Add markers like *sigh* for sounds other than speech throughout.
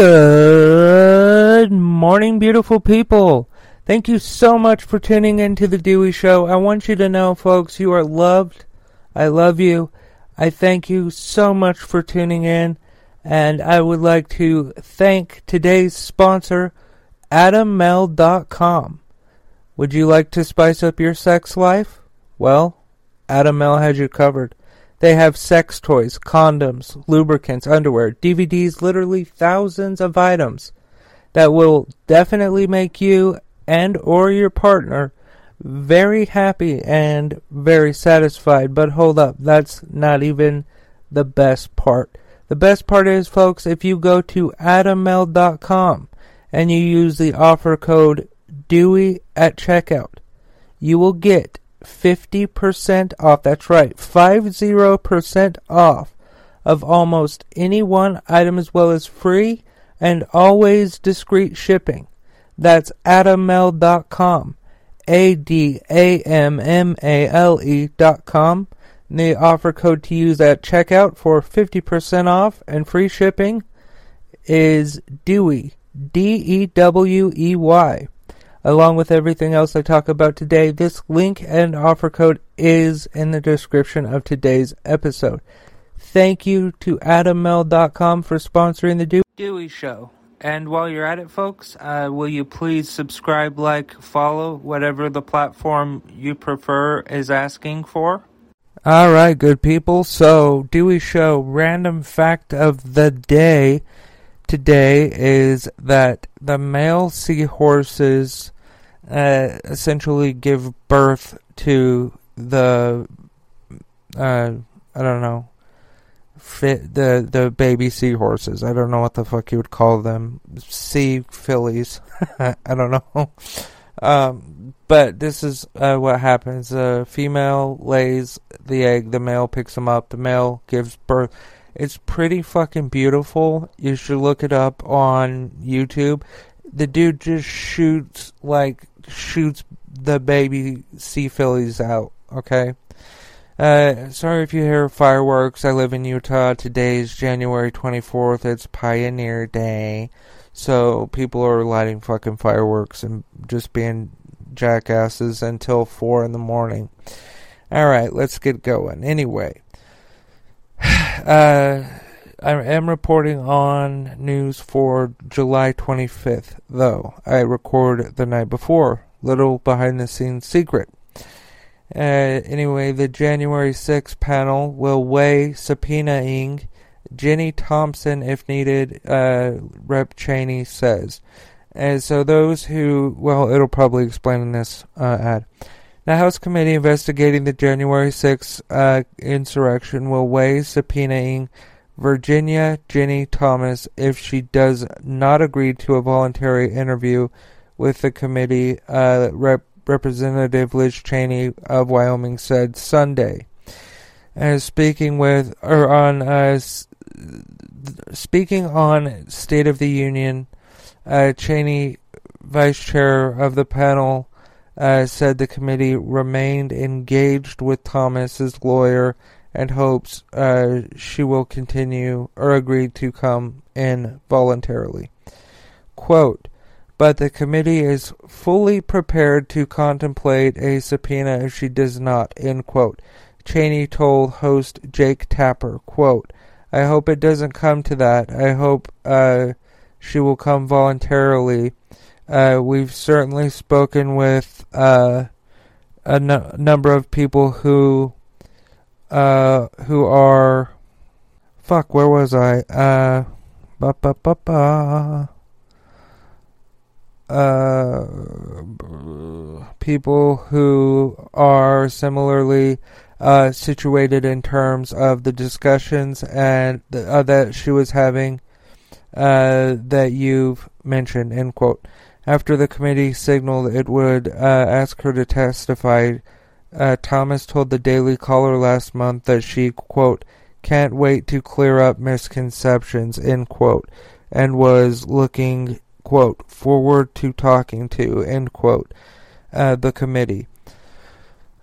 Good morning, beautiful people. Thank you so much for tuning in to the Dewey Show. I want you to know, folks, you are loved. I love you. I thank you so much for tuning in. And I would like to thank today's sponsor, AdamMale.com. Would you like to spice up your sex life? Well, Adam Male has you covered. They have sex toys, condoms, lubricants, underwear, DVDs, literally thousands of items that will definitely make you and or your partner very happy and very satisfied. But hold up, that's not even the best part. The best part is, folks, if you go to adammale.com and you use the offer code Dewey at checkout, you will get 50% off. That's right, 50% off of almost any one item as well as free and always discreet shipping. That's adammale.com. A D A M M A L E dot com. The offer code to use at checkout for 50% off and free shipping is Dewey. D E W E Y. Along with everything else I talk about today, this link and offer code is in the description of today's episode. Thank you to AdamMale.com for sponsoring the Dewey Show. And while you're at it, folks, uh, will you please subscribe, like, follow, whatever the platform you prefer is asking for? All right, good people. So, Dewey Show random fact of the day today is that the male seahorses uh, essentially give birth to the uh, I don't know fit the the baby seahorses. I don't know what the fuck you would call them. Sea fillies. *laughs* I don't know. Um, but this is uh, what happens. The female lays the egg. The male picks them up. The male gives birth. It's pretty fucking beautiful. You should look it up on YouTube. The dude just shoots like shoots the baby sea fillies out. Okay. Uh, sorry if you hear fireworks. I live in Utah. Today is January 24th. It's Pioneer Day. So people are lighting fucking fireworks and just being jackasses until 4 in the morning. Alright, let's get going. Anyway. *sighs* Uh, I am reporting on news for July 25th, though. I record the night before. Little behind the scenes secret. Uh, anyway, the January 6th panel will weigh subpoenaing Jenny Thompson if needed, uh, Rep. Cheney says. And so those who, well, it'll probably explain in this uh, ad. The House committee investigating the January 6th uh, insurrection will weigh subpoenaing Virginia Ginny Thomas if she does not agree to a voluntary interview with the committee, uh, Rep- Representative Liz Cheney of Wyoming said Sunday. As speaking with or on uh, speaking on State of the Union, uh, Cheney, vice chair of the panel, uh, said the committee remained engaged with Thomas's lawyer and hopes uh, she will continue or agree to come in voluntarily. Quote, but the committee is fully prepared to contemplate a subpoena if she does not, end quote. Cheney told host Jake Tapper, quote, I hope it doesn't come to that. I hope uh, she will come voluntarily uh, we've certainly spoken with uh, a number of people who uh, who are fuck. Where was I? Uh, ba ba ba ba. Uh, people who are similarly uh, situated in terms of the discussions and uh, that she was having uh, that you've mentioned. End quote. After the committee signaled it would uh, ask her to testify, uh, Thomas told the Daily Caller last month that she, quote, can't wait to clear up misconceptions, end quote, and was looking, quote, forward to talking to, end quote, uh, the committee.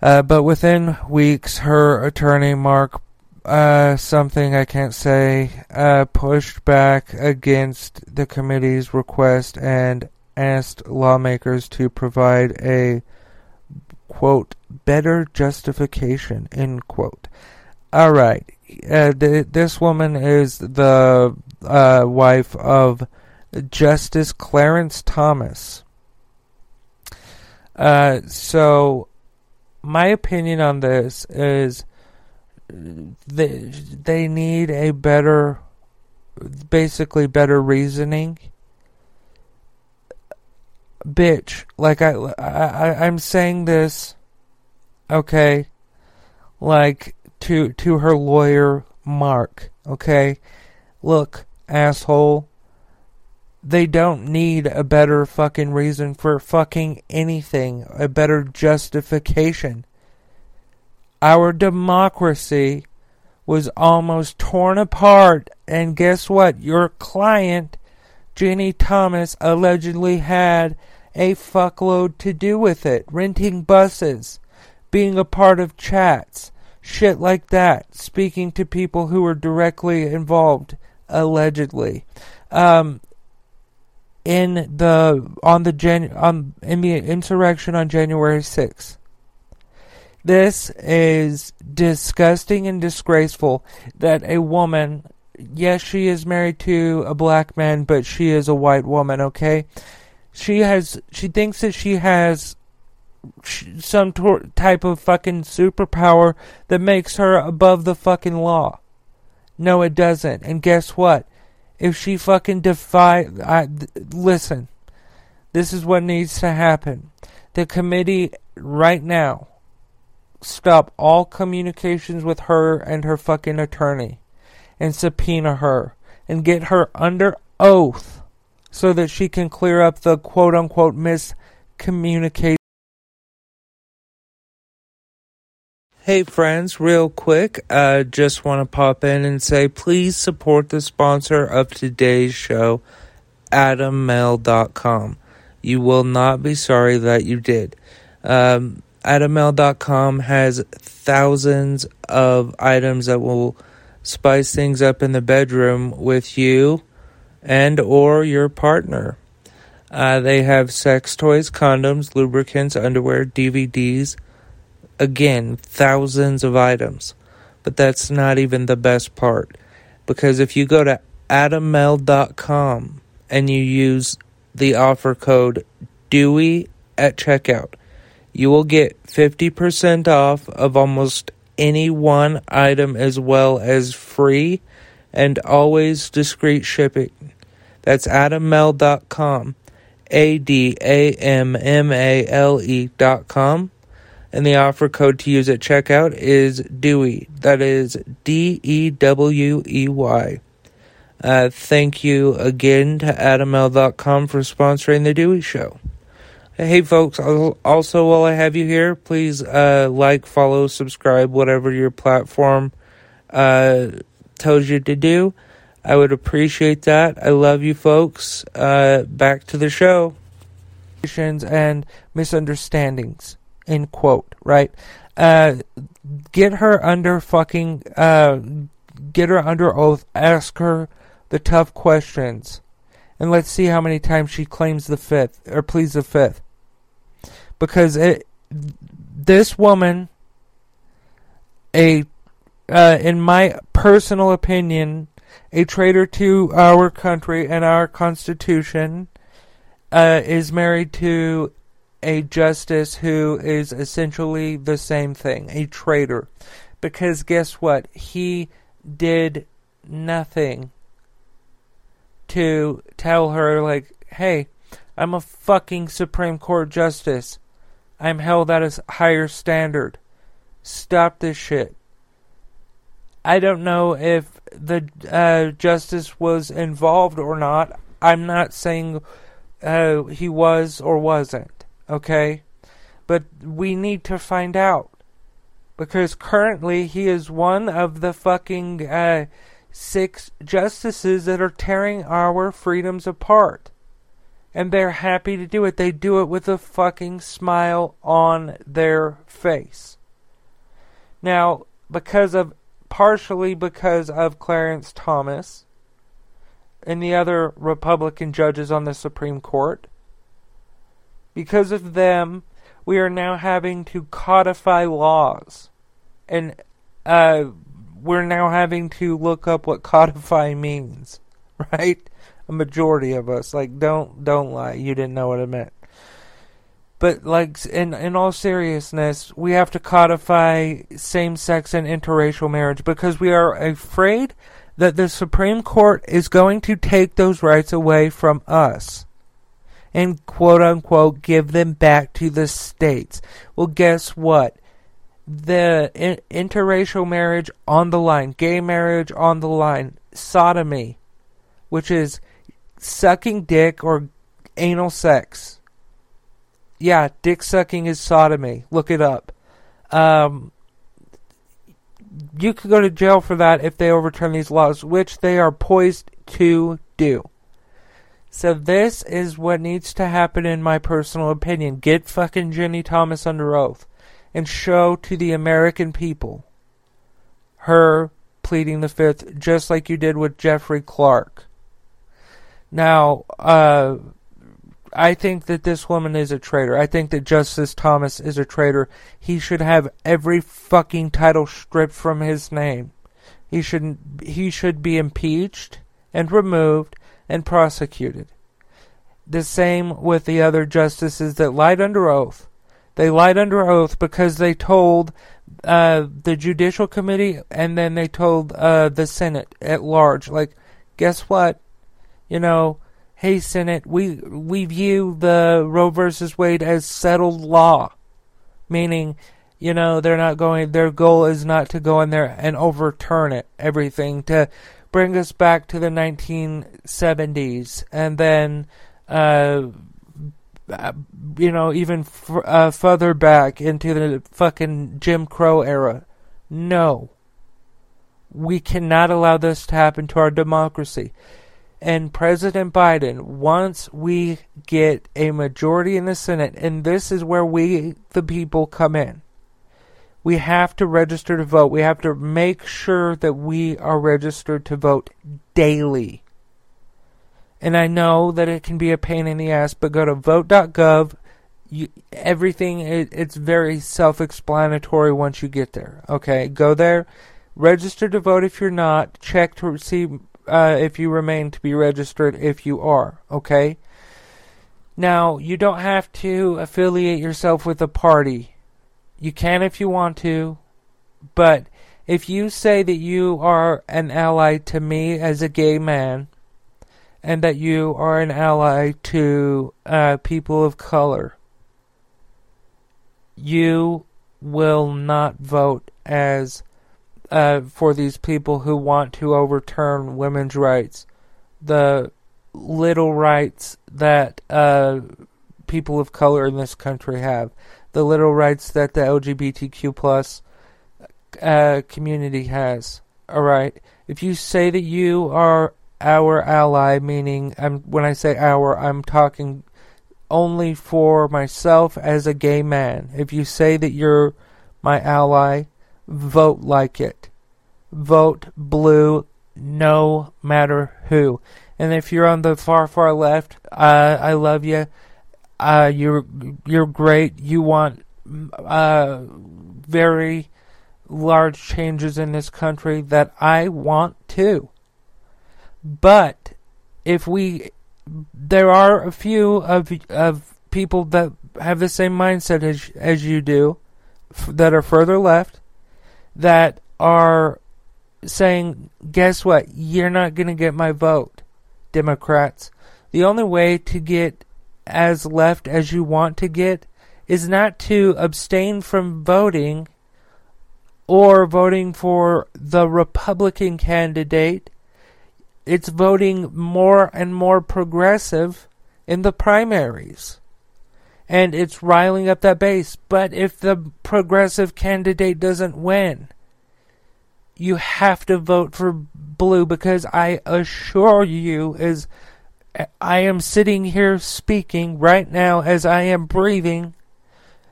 Uh, but within weeks, her attorney, Mark uh, something I can't say, uh, pushed back against the committee's request and asked lawmakers to provide a quote better justification end quote. All right, uh, th- this woman is the uh, wife of Justice Clarence Thomas. Uh, so, my opinion on this is they, they need a better, basically better reasoning. Bitch, like I, I, I'm saying this, okay, like to to her lawyer Mark, okay? Look, asshole, they don't need a better fucking reason for fucking anything, a better justification. Our democracy was almost torn apart, and guess what? Your client, Ginni Thomas, allegedly had a fuckload to do with it. Renting buses, being a part of chats, shit like that. Speaking to people who were directly involved, allegedly. Um, in the on the on in the insurrection on January 6th. This is disgusting and disgraceful that a woman, yes, she is married to a black man, but she is a white woman, okay? She has, she thinks that she has some tor- type of fucking superpower that makes her above the fucking law. No, it doesn't. And guess what? If she fucking defy, I, th- listen, this is what needs to happen. The committee right now stop all communications with her and her fucking attorney and subpoena her and get her under oath so that she can clear up the quote unquote miscommunication. Hey friends, real quick, uh, just want to pop in and say please support the sponsor of today's show, AdamMale.com. You will not be sorry that you did. Um, AdamMale.com has thousands of items that will spice things up in the bedroom with you and or your partner. Uh, they have sex toys, condoms, lubricants, underwear, DVDs. Again, thousands of items. But that's not even the best part. Because if you go to adammale.com and you use the offer code DEWEY at checkout, you will get 50% off of almost any one item as well as free and always discreet shipping. That's adammale.com. A D A M M A L E dot com. And the offer code to use at checkout is DEWEY. That is D E W E Y. Uh, thank you again to AdamMale.com for sponsoring The Dewey Show. Hey, folks, also while I have you here, please uh, like, follow, subscribe, whatever your platform uh, tells you to do. I would appreciate that. I love you, folks. Uh, back to the show. And misunderstandings, end quote, right? Uh, get her under fucking, uh, get her under oath, ask her the tough questions, and let's see how many times she claims the fifth, or pleads the fifth because it this woman a uh, in my personal opinion a traitor to our country and our constitution uh, is married to a justice who is essentially the same thing a traitor because guess what he did nothing to tell her like hey i'm a fucking supreme court justice I'm held at a higher standard. Stop this shit. I don't know if the uh, justice was involved or not. I'm not saying uh, he was or wasn't, okay? But we need to find out. Because currently he is one of the fucking uh, six justices that are tearing our freedoms apart and they're happy to do it. They do it with a fucking smile on their face. Now, because of partially because of Clarence Thomas and the other Republican judges on the Supreme Court. Because of them, we are now having to codify laws. And uh, we're now having to look up what codify means, *laughs* right? A majority of us. Like, don't don't lie, you didn't know what it meant. But like in in all seriousness, we have to codify same-sex and interracial marriage because we are afraid that the Supreme Court is going to take those rights away from us and quote unquote give them back to the states. Well, guess what? The in- interracial marriage on the line, gay marriage on the line, sodomy, which is sucking dick or anal sex yeah, dick sucking is sodomy. Look it up. Um, you could go to jail for that if they overturn these laws, which they are poised to do. So this is what needs to happen in my personal opinion. Get fucking Ginni Thomas under oath and show to the American people her pleading the fifth just like you did with Jeffrey Clark. Now, uh, I think that this woman is a traitor. I think that Justice Thomas is a traitor. He should have every fucking title stripped from his name. He should he should be impeached and removed and prosecuted. The same with the other justices that lied under oath. They lied under oath because they told uh, the Judicial Committee and then they told uh, the Senate at large, like, guess what? You know, hey Senate, we we view the Roe versus Wade as settled law, meaning, you know, they're not going. Their goal is not to go in there and overturn it, everything to bring us back to the 1970s, and then, uh, you know, even f- uh, further back into the fucking Jim Crow era. No. We cannot allow this to happen to our democracy and President Biden, once we get a majority in the Senate, and this is where we, the people, come in, we have to register to vote. We have to make sure that we are registered to vote daily. And I know that it can be a pain in the ass, but go to vote.gov. You, everything it, it's very self-explanatory once you get there. Okay, go there, register to vote if you're not. Check to see uh, if you remain to be registered if you are, okay? Now, you don't have to affiliate yourself with a party. You can if you want to, but if you say that you are an ally to me as a gay man, and that you are an ally to uh, people of color, you will not vote as uh, for these people who want to overturn women's rights, the little rights that uh, people of color in this country have, the little rights that the LGBTQ plus uh, community has. All right, if you say that you are our ally, meaning I'm, when I say our, I'm talking only for myself as a gay man. If you say that you're my ally, vote like it. Vote blue no matter who. And if you're on the far, far left, uh, I love you. Uh, you're you're great. You want uh, very large changes in this country that I want too. But if we, there are a few of of people that have the same mindset as as you do, f- that are further left, that are saying, guess what? You're not going to get my vote, Democrats. The only way to get as left as you want to get is not to abstain from voting or voting for the Republican candidate. It's voting more and more progressive in the primaries and it's riling up that base. But if the progressive candidate doesn't win, you have to vote for blue because I assure you is I am sitting here speaking right now as I am breathing.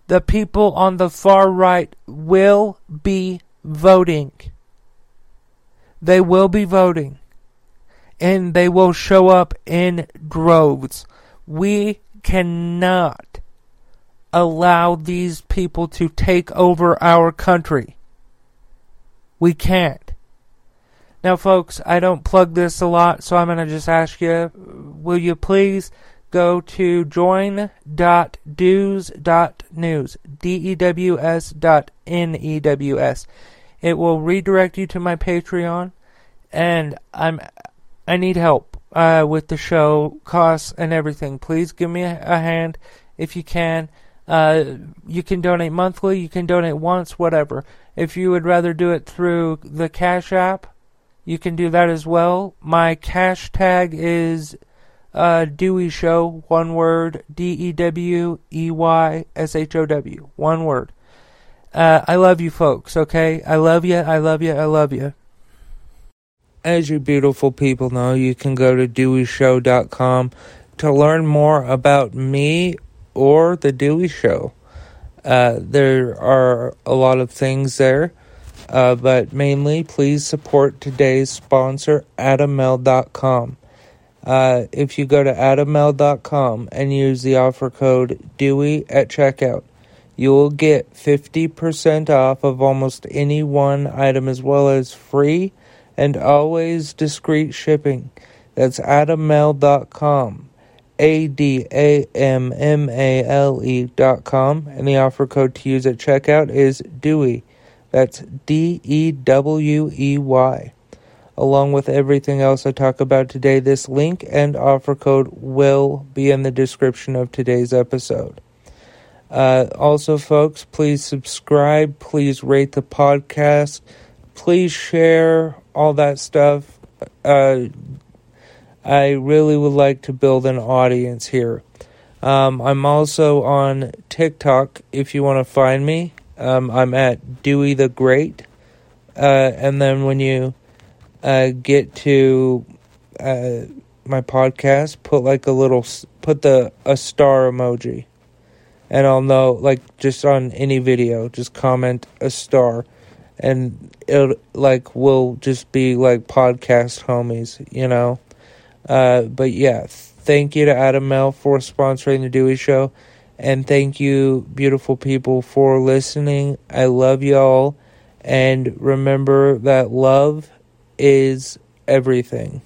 The people on the far right will be voting. They will be voting. And they will show up in droves. We cannot allow these people to take over our country. We can't. Now, folks, I don't plug this a lot, so I'm going to just ask you will you please go to join.dews.news, D-E-W-S dot N-E-W-S. It will redirect you to my Patreon, and I'm I need help uh, with the show costs and everything. Please give me a hand if you can. Uh, you can donate monthly, you can donate once, whatever. If you would rather do it through the Cash App, you can do that as well. My cash tag is uh, Dewey Show, one word, D E W E Y S H O W, one word. Uh, I love you folks, okay? I love you, I love you, I love you. As you beautiful people know, you can go to deweyshow.com to learn more about me or The Dewey Show. Uh, there are a lot of things there. Uh, but mainly, please support today's sponsor, AdamMale.com. Uh, if you go to AdamMale.com and use the offer code DEWEY at checkout, you will get 50% off of almost any one item as well as free and always discreet shipping. That's AdamMale.com. A D A M M A L E dot com, and the offer code to use at checkout is DEWEY. That's D E W E Y. Along with everything else I talk about today, this link and offer code will be in the description of today's episode. Uh, also, folks, please subscribe, please rate the podcast, please share all that stuff. Uh, I really would like to build an audience here. Um, I'm also on TikTok if you want to find me. Um, I'm at Dewey the Great. Uh, and then when you uh, get to uh, my podcast, put like a little, put the a star emoji, and I'll know. Like just on any video, just comment a star, and it like will just be like podcast homies, you know. Uh, but yeah, thank you to Adam Male for sponsoring the Dewey Show. And thank you, beautiful people, for listening. I love y'all. And remember that love is everything.